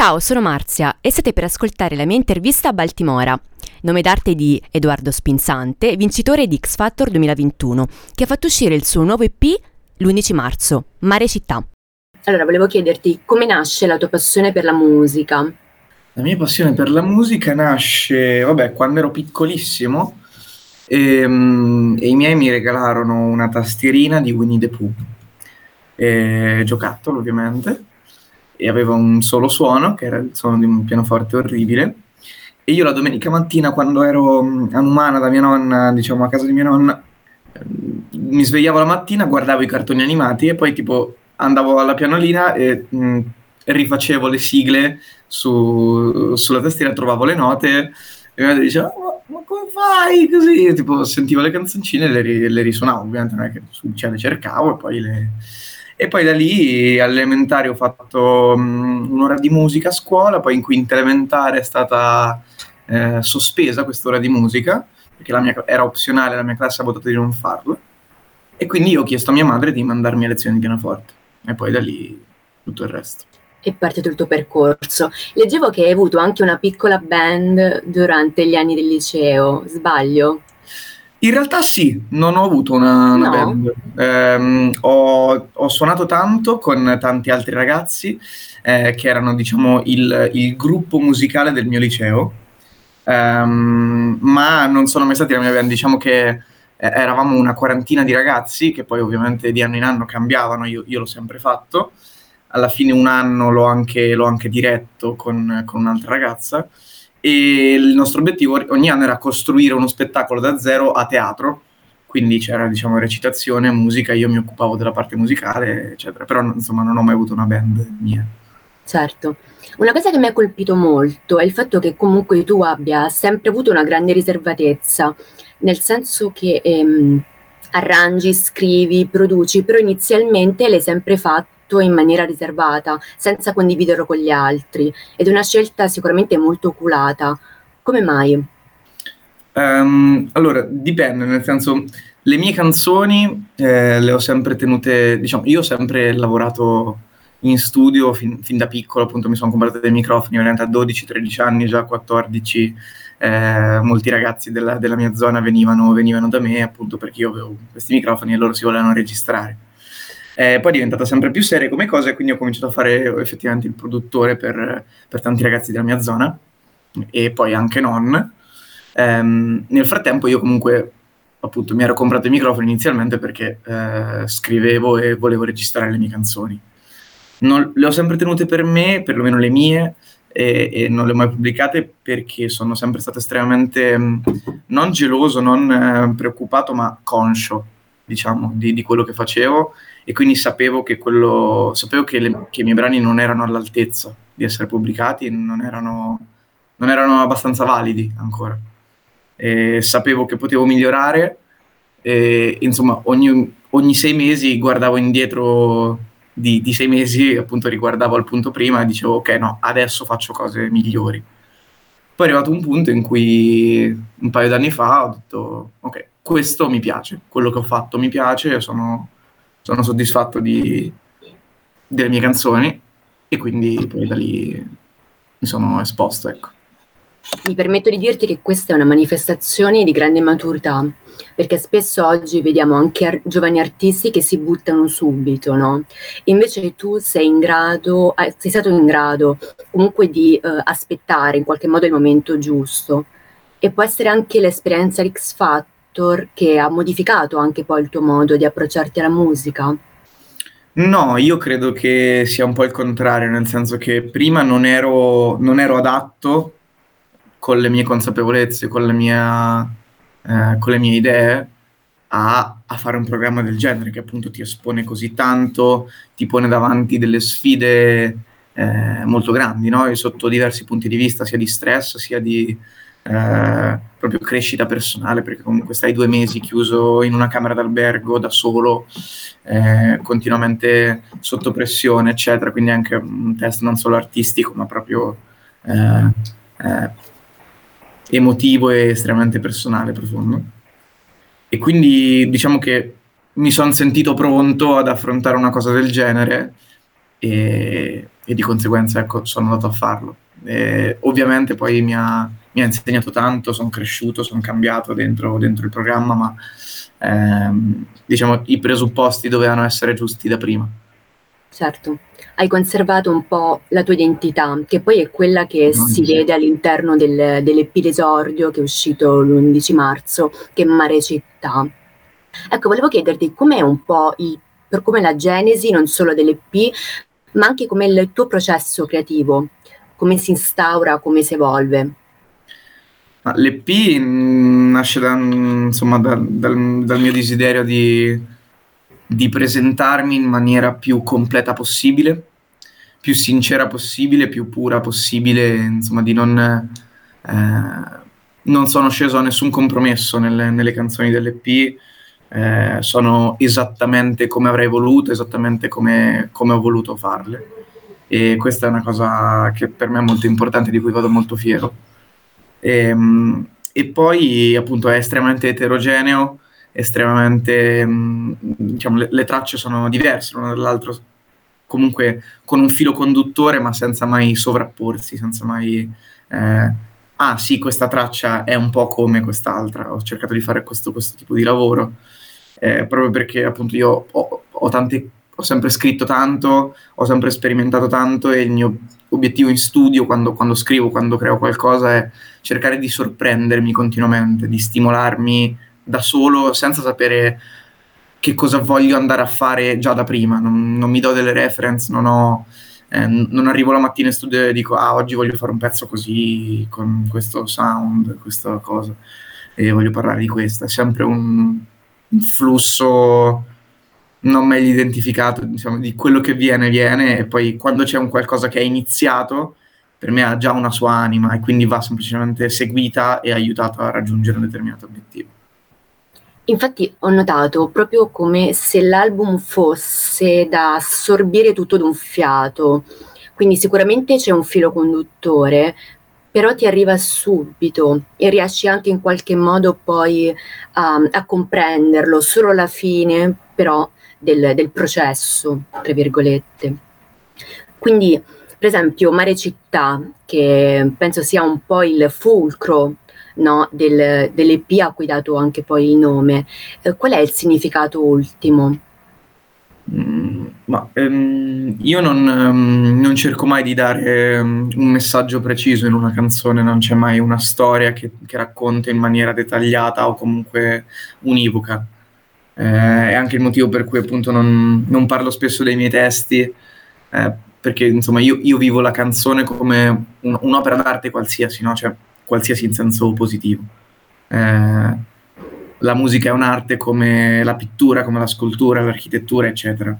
Ciao, sono Marzia e state per ascoltare la mia intervista a Baltimora, nome d'arte di Edoardo Spinzante, vincitore di X Factor 2021, che ha fatto uscire il suo nuovo EP l'11 marzo, Mare Città. Allora, volevo chiederti come nasce la tua passione per la musica? La mia passione per la musica nasce, vabbè, quando ero piccolissimo e, ehm, e i miei mi regalarono una tastierina di Winnie the Pooh, e, giocattolo ovviamente, e aveva un solo suono, che era il suono di un pianoforte orribile. E io la domenica mattina, quando ero mm, a Numana da mia nonna, diciamo a casa di mia nonna, mm, mi svegliavo la mattina, guardavo i cartoni animati e poi tipo andavo alla pianolina e mh, mm, rifacevo le sigle su, sulla tastiera, trovavo le note e mi diceva ma, ma, come fai così? E, tipo sentivo le canzoncine e le, le risuonavo, ovviamente non è che cioè, le cercavo e poi le e poi da lì all'elementare ho fatto um, un'ora di musica a scuola, poi in quinta elementare è stata eh, sospesa quest'ora di musica, perché mia, era opzionale, la mia classe ha votato di non farlo. E quindi ho chiesto a mia madre di mandarmi a lezioni di pianoforte. E poi da lì tutto il resto. E parte il tuo percorso. Leggevo che hai avuto anche una piccola band durante gli anni del liceo, sbaglio? In realtà sì, non ho avuto una, una no. band. Eh, ho, ho, suonato tanto con tanti altri ragazzi eh, che erano, diciamo, il, il, gruppo musicale del mio liceo, ehm, ma non sono mai stati la mia band. Diciamo che eh, eravamo una quarantina di ragazzi che poi ovviamente di anno in anno cambiavano, io, io l'ho sempre fatto. Alla fine un anno l'ho anche, l'ho anche diretto con, con un'altra ragazza e il nostro obiettivo ogni anno era costruire uno spettacolo da zero a teatro, quindi c'era diciamo recitazione, musica, io mi occupavo della parte musicale, eccetera, però insomma non ho mai avuto una band mia. Certo. Una cosa che mi ha colpito molto è il fatto che comunque tu abbia sempre avuto una grande riservatezza, nel senso che ehm, arrangi, scrivi, produci, però inizialmente l'hai sempre fatto tutto in maniera riservata, senza condividerlo con gli altri. Ed è una scelta sicuramente molto oculata. Come mai? Um, allora, dipende, nel senso, le mie canzoni eh, le ho sempre tenute, diciamo, io ho sempre lavorato in studio fin, fin da piccolo, appunto mi sono comprato dei microfoni veramente a 12-13 anni, già 14, eh, molti ragazzi della, della mia zona venivano, venivano, da me appunto perché io avevo questi microfoni e loro si volevano registrare. Eh, poi è diventata sempre più seria come cosa e quindi ho cominciato a fare effettivamente il produttore per, per tanti ragazzi della mia zona e poi anche non. Ehm, nel frattempo io comunque appunto mi ero comprato i microfoni inizialmente perché eh, scrivevo e volevo registrare le mie canzoni. Non, le ho sempre tenute per me, perlomeno le mie, e, e, non le ho mai pubblicate perché sono sempre stato estremamente mh, non geloso, non eh, preoccupato, ma conscio, diciamo, di, di, quello che facevo e quindi sapevo che, quello, sapevo che, le, che i miei brani non erano all'altezza di essere pubblicati, non erano, non erano abbastanza validi ancora. E sapevo che potevo migliorare e insomma ogni, ogni sei mesi guardavo indietro di, di, sei mesi, appunto riguardavo al punto prima e dicevo ok no, adesso faccio cose migliori. Poi è arrivato un punto in cui un paio d'anni fa ho detto ok, questo mi piace, quello che ho fatto mi piace, sono sono soddisfatto di, delle mie canzoni e quindi poi da lì mi sono esposto, ecco. Mi permetto di dirti che questa è una manifestazione di grande maturità, perché spesso oggi vediamo anche ar- giovani artisti che si buttano subito, no? Invece tu sei in grado, eh, sei stato in grado comunque di eh, aspettare in qualche modo il momento giusto. E può essere anche l'esperienza X Factor Factor che ha modificato anche poi il tuo modo di approcciarti alla musica? No, io credo che sia un po' il contrario, nel senso che prima non ero, non ero adatto con le mie consapevolezze, con, mia, eh, con le mie idee a, a, fare un programma del genere che appunto ti espone così tanto, ti pone davanti delle sfide eh, molto grandi, no? sotto diversi punti di vista, sia di stress, sia di, eh, proprio crescita personale, perché comunque stai due mesi chiuso in una camera d'albergo da solo, eh, continuamente sotto pressione, eccetera, quindi anche un test non solo artistico, ma proprio eh, eh emotivo e estremamente personale, profondo. E quindi diciamo che mi sono sentito pronto ad affrontare una cosa del genere e, e di conseguenza ecco, sono andato a farlo. E, ovviamente poi mi ha, mi ha, insegnato tanto, sono cresciuto, sono cambiato dentro, dentro il programma, ma ehm, diciamo i presupposti dovevano essere giusti da prima. Certo, hai conservato un po' la tua identità, che poi è quella che non si vede all'interno del, dell'EP d'esordio che è uscito l'11 marzo, che è Mare Città. Ecco, volevo chiederti com'è un po' il, per come la genesi non solo dell'EP, ma anche com'è il tuo processo creativo, come si instaura, come si evolve. L'EP nasce da, insomma, da, dal, dal, mio desiderio di, di, presentarmi in maniera più completa possibile, più sincera possibile, più pura possibile, insomma, di non, eh, non sono sceso a nessun compromesso nelle, nelle canzoni dell'EP, eh, sono esattamente come avrei voluto, esattamente come, come, ho voluto farle. E questa è una cosa che per me è molto importante, di cui vado molto fiero. E, ehm, e poi appunto è estremamente eterogeneo, estremamente, mm, diciamo, le, le tracce sono diverse l'una dall'altro, comunque con un filo conduttore ma senza mai sovrapporsi, senza mai... Eh, ah sì, questa traccia è un po' come quest'altra, ho cercato di fare questo, questo tipo di lavoro eh, proprio perché appunto io ho, ho, tanti, ho, sempre scritto tanto, ho sempre sperimentato tanto e il mio obiettivo in studio quando, quando scrivo, quando creo qualcosa è cercare di sorprendermi continuamente, di stimolarmi da solo senza sapere che cosa voglio andare a fare già da prima, non, non mi do delle reference, non, ho, eh, non arrivo la mattina in studio e dico ah oggi voglio fare un pezzo così, con questo sound, questa cosa, e voglio parlare di questo, è sempre un, un flusso non meglio identificato, diciamo, di quello che viene, viene, e poi quando c'è un qualcosa che è iniziato, per me ha già una sua anima e quindi va semplicemente seguita e aiutata a raggiungere un determinato obiettivo. Infatti ho notato proprio come se l'album fosse da assorbire tutto d'un fiato, quindi sicuramente c'è un filo conduttore, però ti arriva subito e riesci anche in qualche modo poi a, a comprenderlo, solo alla fine però del, del, processo, tra virgolette. Quindi, per esempio, Mare Città, che penso sia un po' il fulcro no, del, dell'EP a cui dato anche poi il nome, eh, qual è il significato ultimo? Mm, ma ehm, io non, ehm, non, cerco mai di dare um, un messaggio preciso in una canzone, non c'è mai una storia che, che racconta in maniera dettagliata o comunque univoca. Eh, è anche il motivo per cui appunto non, non parlo spesso dei miei testi, eh, perché insomma io, io, vivo la canzone come un, un'opera d'arte qualsiasi, no? cioè qualsiasi in senso positivo. Eh, la musica è un'arte come la pittura, come la scultura, l'architettura, eccetera.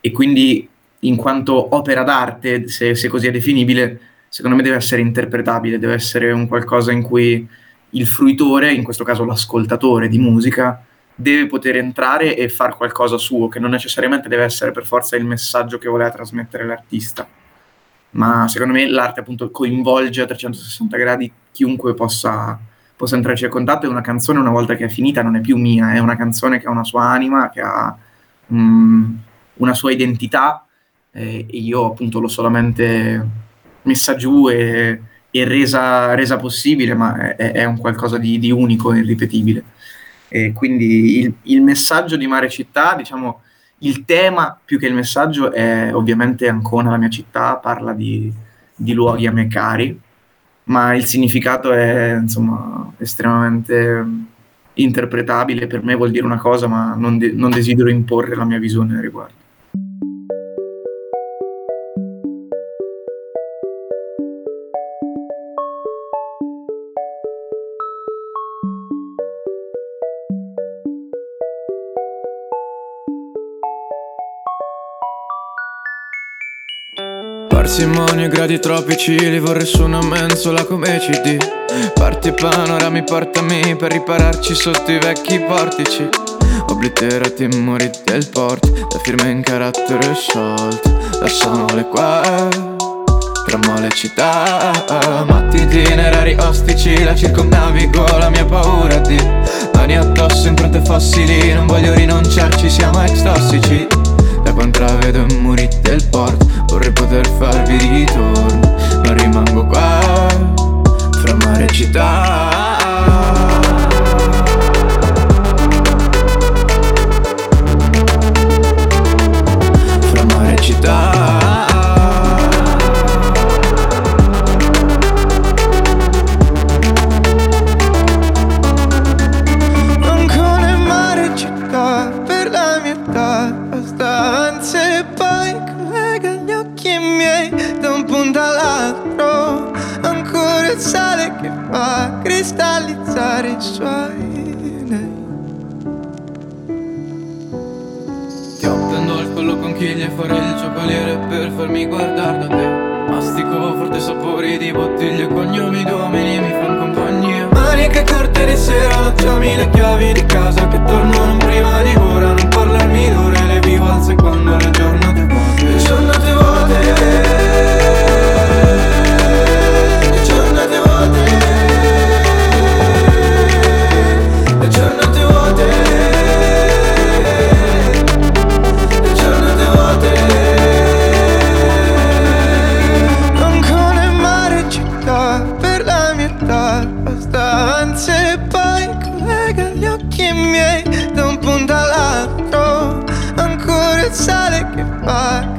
E quindi, in quanto opera d'arte, se, se così è definibile, secondo me deve essere interpretabile, deve essere un qualcosa in cui il fruitore, in questo caso l'ascoltatore di musica, deve poter entrare e fare qualcosa suo, che non necessariamente deve essere per forza il messaggio che voleva trasmettere l'artista. Ma secondo me l'arte appunto coinvolge a 360 gradi chiunque possa possa entrarci a contatto e una canzone una volta che è finita non è più mia, è una canzone che ha una sua anima, che ha um, una sua identità eh, e io appunto l'ho solamente messa giù e, e resa, resa, possibile, ma è, è un qualcosa di, di, unico e irripetibile. E quindi il, il messaggio di Mare Città, diciamo, il tema più che il messaggio è ovviamente Ancona, la mia città, parla di, di luoghi a me cari, ma il significato è insomma estremamente interpretabile, per me vuol dire una cosa, ma non, de- non desidero imporre la mia visione al riguardo. Parsimonia, gradi tropici, li vorrei su una mensola come CD Parti panorami, portami per ripararci sotto i vecchi portici Obliterati i muri del port, da firme in carattere sciolto Lasciamole qua, tramo le città. Matti itinerari ostici, la circumnavigo, la mia paura di. Mani addosso, impronte fossili, non voglio rinunciarci, siamo ex tossici Da quando la vedo in muri del porto. Vorrei poter farvi ritorno Ma rimango qua Fra mare e città Lasciami le chiavi di casa Che tornano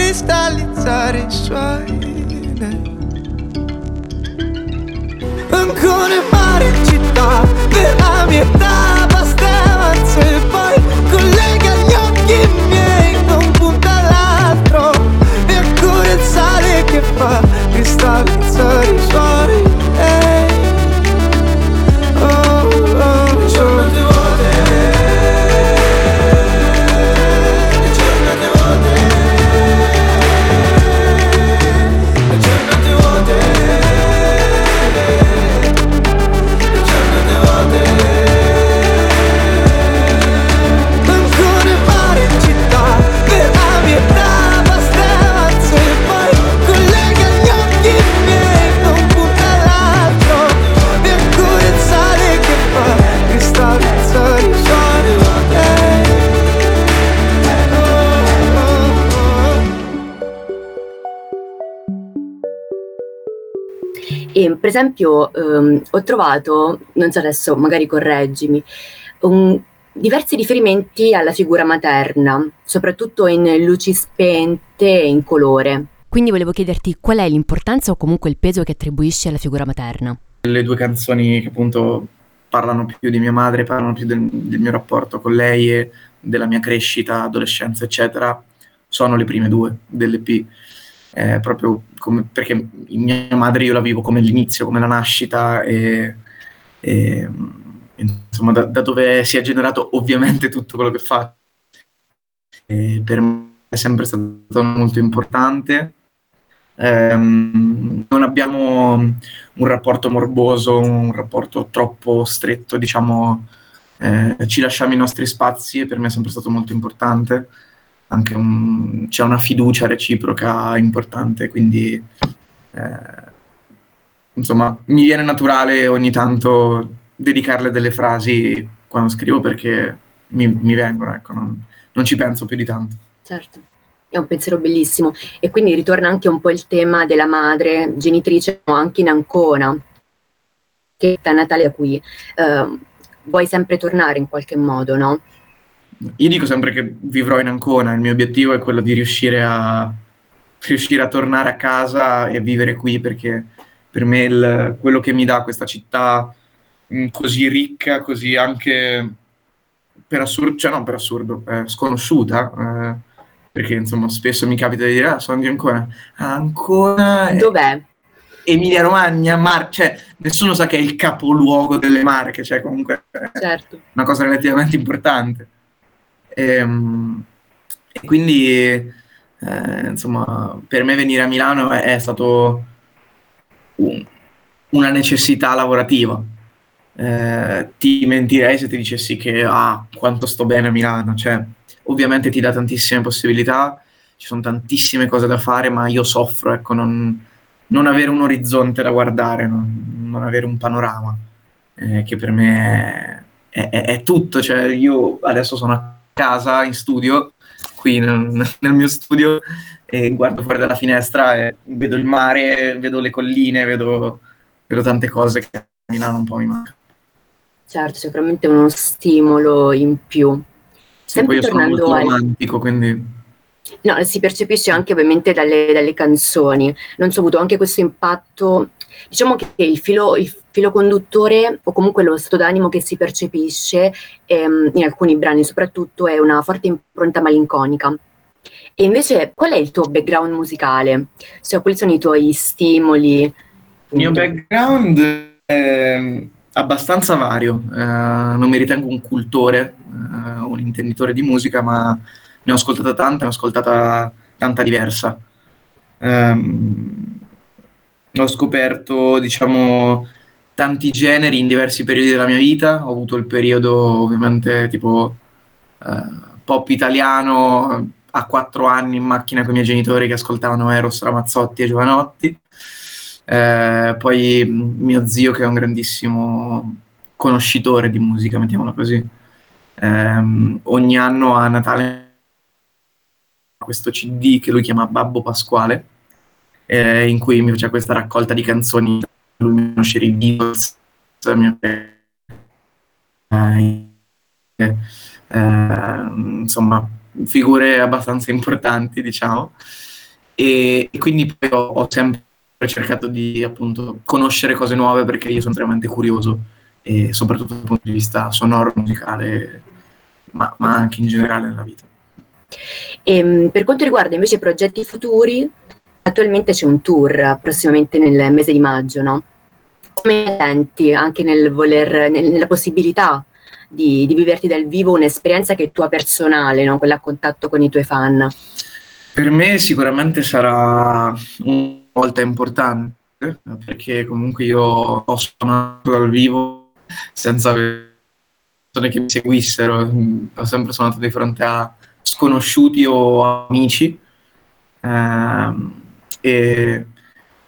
fa cristallizzare i suoi nei Ancora in mare città per la mia per esempio ehm, ho trovato, non so adesso, magari correggimi, un- diversi riferimenti alla figura materna, soprattutto in luci spente e in colore. Quindi volevo chiederti qual è l'importanza o comunque il peso che attribuisci alla figura materna. Le due canzoni che appunto parlano più di mia madre, parlano più del, del mio rapporto con lei e della mia crescita, adolescenza, eccetera, sono le prime due dell'EP. Eh, proprio come, perché mia madre io la vivo come l'inizio, come la nascita e, e, insomma da, da dove si è generato ovviamente tutto quello che fa. E per me è sempre stato molto importante. Ehm, non abbiamo un rapporto morboso, un rapporto troppo stretto, diciamo, eh, ci lasciamo i nostri spazi e per me è sempre stato molto importante. Anche un- c'è una fiducia reciproca importante, quindi eh, insomma mi viene naturale ogni tanto dedicarle delle frasi quando scrivo perché mi, mi vengono, ecco, non, non ci penso più di tanto. Certo, è un pensiero bellissimo. E quindi ritorna anche un po' il tema della madre, genitrice, ma anche in Ancona, che è Natale a cui eh, vuoi sempre tornare in qualche modo, no? Io dico sempre che vivrò in Ancona, il mio obiettivo è quello di riuscire a, riuscire a tornare a casa e a vivere qui perché per me il- quello che mi dà questa città mh, così ricca, così anche per assurdo, cioè non per assurdo, eh, sconosciuta, eh, perché insomma spesso mi capita di dire, ah, sono di Ancona, Ah, Ancona è Dov'è? Emilia Romagna, Mar- cioè nessuno sa che è il capoluogo delle Marche, cioè comunque è Certo. una cosa relativamente importante. Ehm, E, quindi, eh, insomma, per me venire a Milano è, è stato un- una necessità lavorativa. Eh, ti mentirei se ti dicessi che ah, quanto sto bene a Milano. Cioè, ovviamente ti dà tantissime possibilità, ci sono tantissime cose da fare, ma io soffro, ecco, non, non avere un orizzonte da guardare, non, non avere un panorama, eh, che per me è, è- è tutto. Cioè, io adesso sono a casa in studio qui nel, nel mio studio e guardo fuori dalla finestra e vedo il mare, vedo le colline, vedo, vedo tante cose che a Milano un po' mi mancano. Certo, sicuramente uno stimolo in più. Sempre sì, tornando sono molto romantico, al... quindi... No, si percepisce anche ovviamente dalle, dalle canzoni. Non so, ho avuto anche questo impatto. Diciamo che il filo, il filo conduttore, o comunque lo stato d'animo che si percepisce ehm, in alcuni brani soprattutto, è una forte impronta malinconica. E invece, qual è il tuo background musicale? Cioè, quali sono i tuoi stimoli? Il mio background è abbastanza vario. Eh, non mi ritengo un cultore, eh, un intenditore di musica, ma ne ho ascoltata tanta, ne ho ascoltata tanta diversa. Um, ho scoperto, diciamo, tanti generi in diversi periodi della mia vita. Ho avuto il periodo, ovviamente, tipo uh, pop italiano a quattro anni in macchina con i miei genitori che ascoltavano Eros, Ramazzotti e Giovanotti. Eh, poi mio zio, che è un grandissimo conoscitore di musica, mettiamola così. Eh, ogni anno a Natale questo CD che lui chiama Babbo Pasquale, eh, in cui mi faceva questa raccolta di canzoni, lui mi conosceva i Beatles, eh, eh, insomma, figure abbastanza importanti, diciamo. E, e quindi poi ho, ho, sempre cercato di appunto conoscere cose nuove perché io sono estremamente curioso e soprattutto dal punto di vista sonoro, musicale, ma, ma anche in generale nella vita. E, ehm, per quanto riguarda invece progetti futuri, attualmente c'è un tour prossimamente nel mese di maggio, no? Come senti anche nel voler, nel, nella possibilità di, di, viverti dal vivo un'esperienza che è tua personale, no? quella a contatto con i tuoi fan? Per me sicuramente sarà una volta importante, perché comunque io ho suonato dal vivo senza persone che mi seguissero, ho sempre suonato di fronte a sconosciuti o amici ehm, e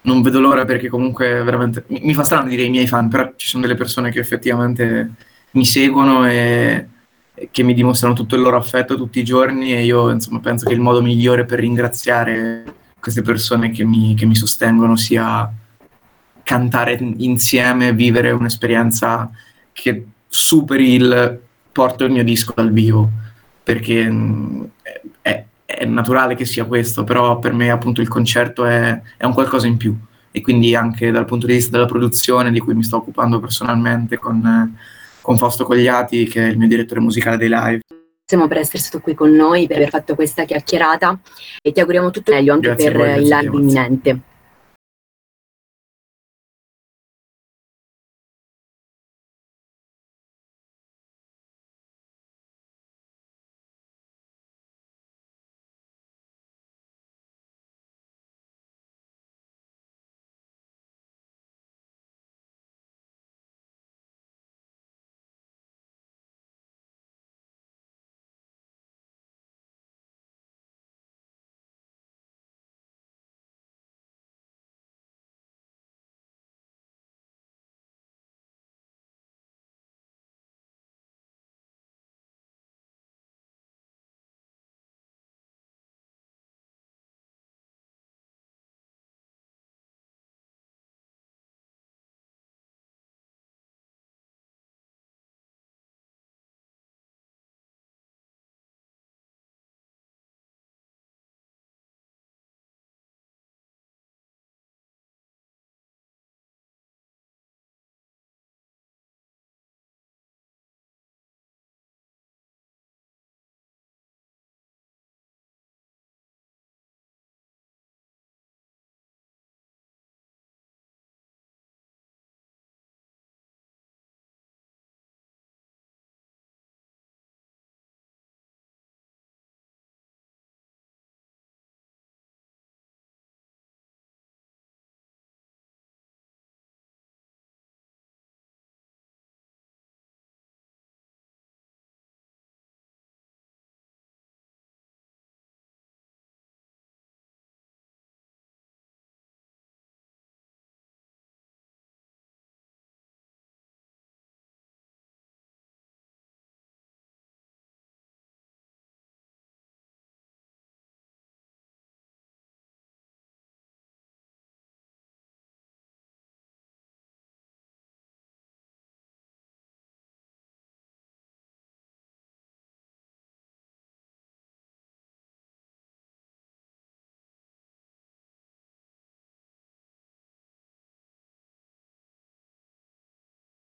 non vedo l'ora perché comunque veramente mi, fa strano dire i miei fan, però ci sono delle persone che effettivamente mi seguono e, e che mi dimostrano tutto il loro affetto tutti i giorni e io insomma penso che il modo migliore per ringraziare queste persone che mi, che mi sostengono sia cantare insieme, vivere un'esperienza che superi il porto il mio disco dal vivo perché mh, è, è, naturale che sia questo, però per me appunto il concerto è, è, un qualcosa in più e quindi anche dal punto di vista della produzione di cui mi sto occupando personalmente con, con Fausto Cogliati che è il mio direttore musicale dei live. Grazie per essere stato qui con noi, per aver fatto questa chiacchierata e ti auguriamo tutto meglio anche Grazie per il live imminente.